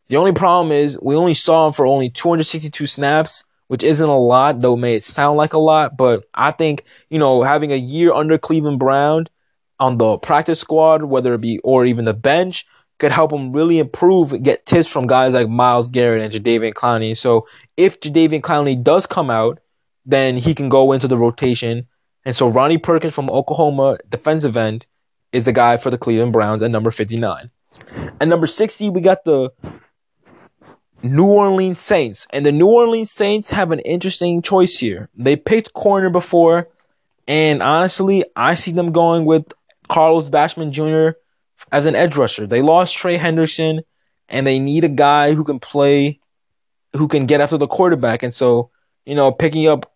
The only problem is we only saw him for only 262 snaps, which isn't a lot, though it may sound like a lot, but I think, you know, having a year under Cleveland Brown on the practice squad, whether it be or even the bench, could help him really improve, get tips from guys like Myles Garrett and Jadeveon Clowney. So if Jadeveon Clowney does come out, then he can go into the rotation. And so Ronnie Perkins from Oklahoma, defensive end, is the guy for the Cleveland Browns at number 59. At number 60, we got the New Orleans Saints. And the New Orleans Saints have an interesting choice here. They picked corner before, and honestly, I see them going with Carlos Basham Jr. as an edge rusher. They lost Trey Henderson and they need a guy who can play, who can get after the quarterback. And so, you know, picking up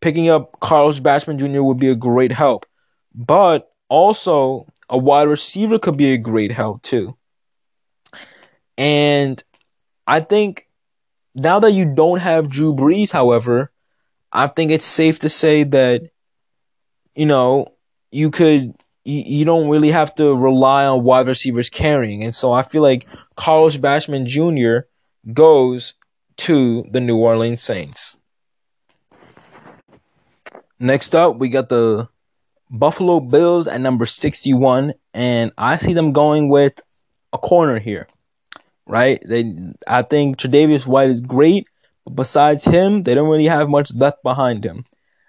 picking up Carlos Basham Jr. would be a great help. But also, a wide receiver could be a great help too. And I think now that you don't have Drew Brees, however, I think it's safe to say that, you know, you could, you, you don't really have to rely on wide receivers carrying. And so I feel like Carlos Basham Jr. goes to the New Orleans Saints. Next up, we got the Buffalo Bills at number 61, and I see them going with a corner here right? They, I think Tre'Davious White is great, but besides him, they don't really have much left behind him.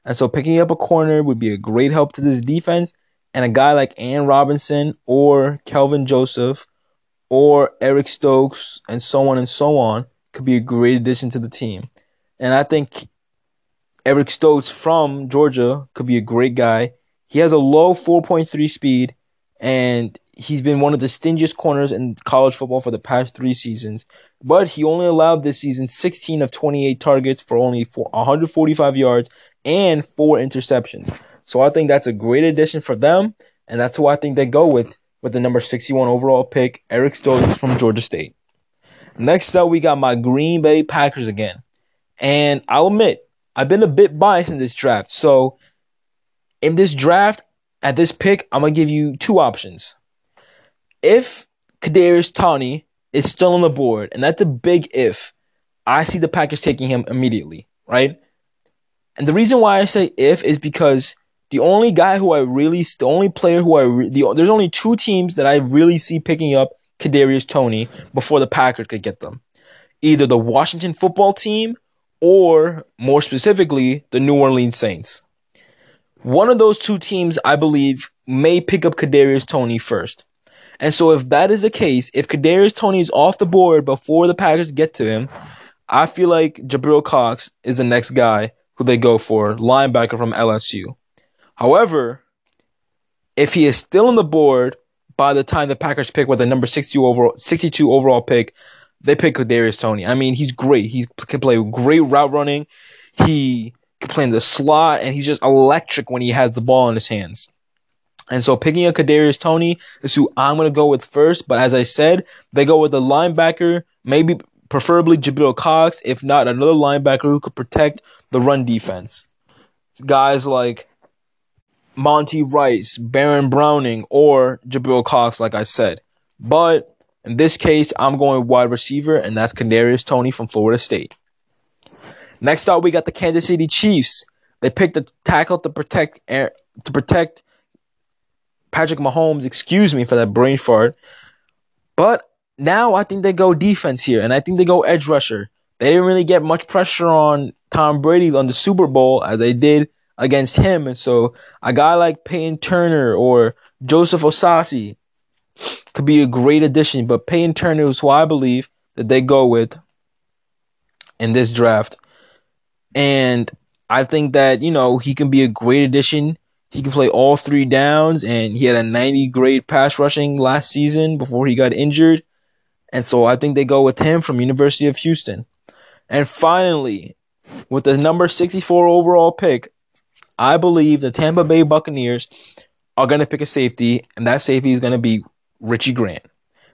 And so picking up a corner would be a great help to this defense. And a guy like Allen Robinson or Kelvin Joseph or Eric Stokes and so on and so on could be a great addition to the team. And I think Eric Stokes from Georgia could be a great guy. He has a low 4.3 speed and he's been one of the stingiest corners in college football for the past three seasons. But he only allowed this season 16 of 28 targets for only 145 yards and four interceptions. So I think that's a great addition for them, and that's who I think they go with with the number 61 overall pick, Eric Stokes from Georgia State. Next up, we got my Green Bay Packers again. And I'll admit, I've been a bit biased in this draft. So in this draft, at this pick, I'm gonna give you two options if Kadarius Toney is still on the board, and that's a big if, I see the Packers taking him immediately, right? And the reason why I say if is because the only guy who I really, the only player who I, re, the, there's only two teams that I really see picking up Kadarius Toney before the Packers could get them. Either the Washington football team or more specifically, the New Orleans Saints. One of those two teams, I believe, may pick up Kadarius Toney first. And so if that is the case, if Kadarius Toney is off the board before the Packers get to him, I feel like Jabril Cox is the next guy who they go for, linebacker from LSU. However, if he is still on the board by the time the Packers pick with the number 62 overall, 62 overall pick, they pick Kadarius Toney. I mean, he's great. He can play great route running. He can play in the slot, and he's just electric when he has the ball in his hands. And so picking up Kadarius Toney is who I'm going to go with first. But as I said, they go with the linebacker, maybe preferably Jabril Cox, if not another linebacker who could protect the run defense. Guys like Monty Rice, Baron Browning, or Jabril Cox, like I said. But in this case, I'm going wide receiver, and that's Kadarius Toney from Florida State. Next up, we got the Kansas City Chiefs. They picked a tackle to protect to protect Patrick Mahomes, excuse me for that brain fart. But now I think they go defense here, and I think they go edge rusher. They didn't really get much pressure on Tom Brady on the Super Bowl as they did against him. And so a guy like Peyton Turner or Joseph Osasi could be a great addition. But Peyton Turner is who I believe that they go with in this draft. And I think that, you know, he can be a great addition He can play all three downs, and he had a 90 grade pass rushing last season before he got injured. And so I think they go with him from University of Houston. And finally, with the number 64 overall pick, I believe the Tampa Bay Buccaneers are going to pick a safety, and that safety is going to be Richie Grant.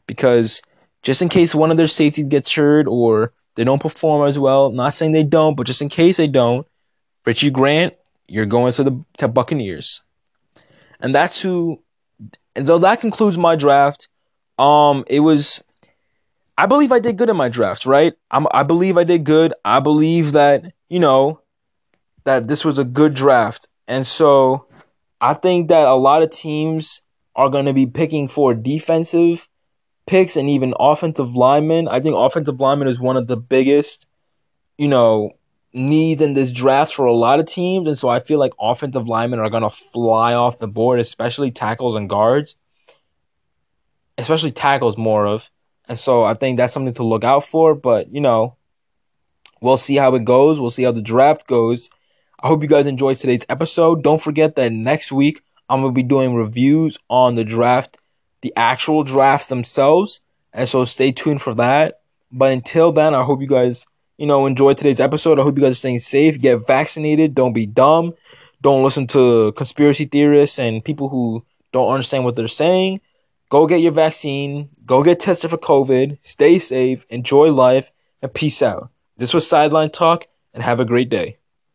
Because just in case one of their safeties gets hurt or they don't perform as well, not saying they don't, but just in case they don't, Richie Grant, you're going to the to Buccaneers. And that's who and so that concludes my draft. Um it was I believe I did good in my drafts, right? I'm, I believe I did good. I believe that, you know, that this was a good draft. And so I think that a lot of teams are going to be picking for defensive picks and even offensive linemen. I think offensive linemen is one of the biggest, you know, needs in this draft for a lot of teams. And so I feel like offensive linemen are going to fly off the board, especially tackles and guards, especially tackles more of. And so I think that's something to look out for. But, you know, we'll see how it goes. We'll see how the draft goes. I hope you guys enjoyed today's episode. Don't forget that next week I'm going to be doing reviews on the draft, the actual draft themselves. And so stay tuned for that. But until then, I hope you guys, you know, enjoy today's episode. I hope you guys are staying safe. Get vaccinated. Don't be dumb. Don't listen to conspiracy theorists and people who don't understand what they're saying. Go get your vaccine. Go get tested for COVID. Stay safe. Enjoy life. And peace out. This was Sideline Talk, and have a great day.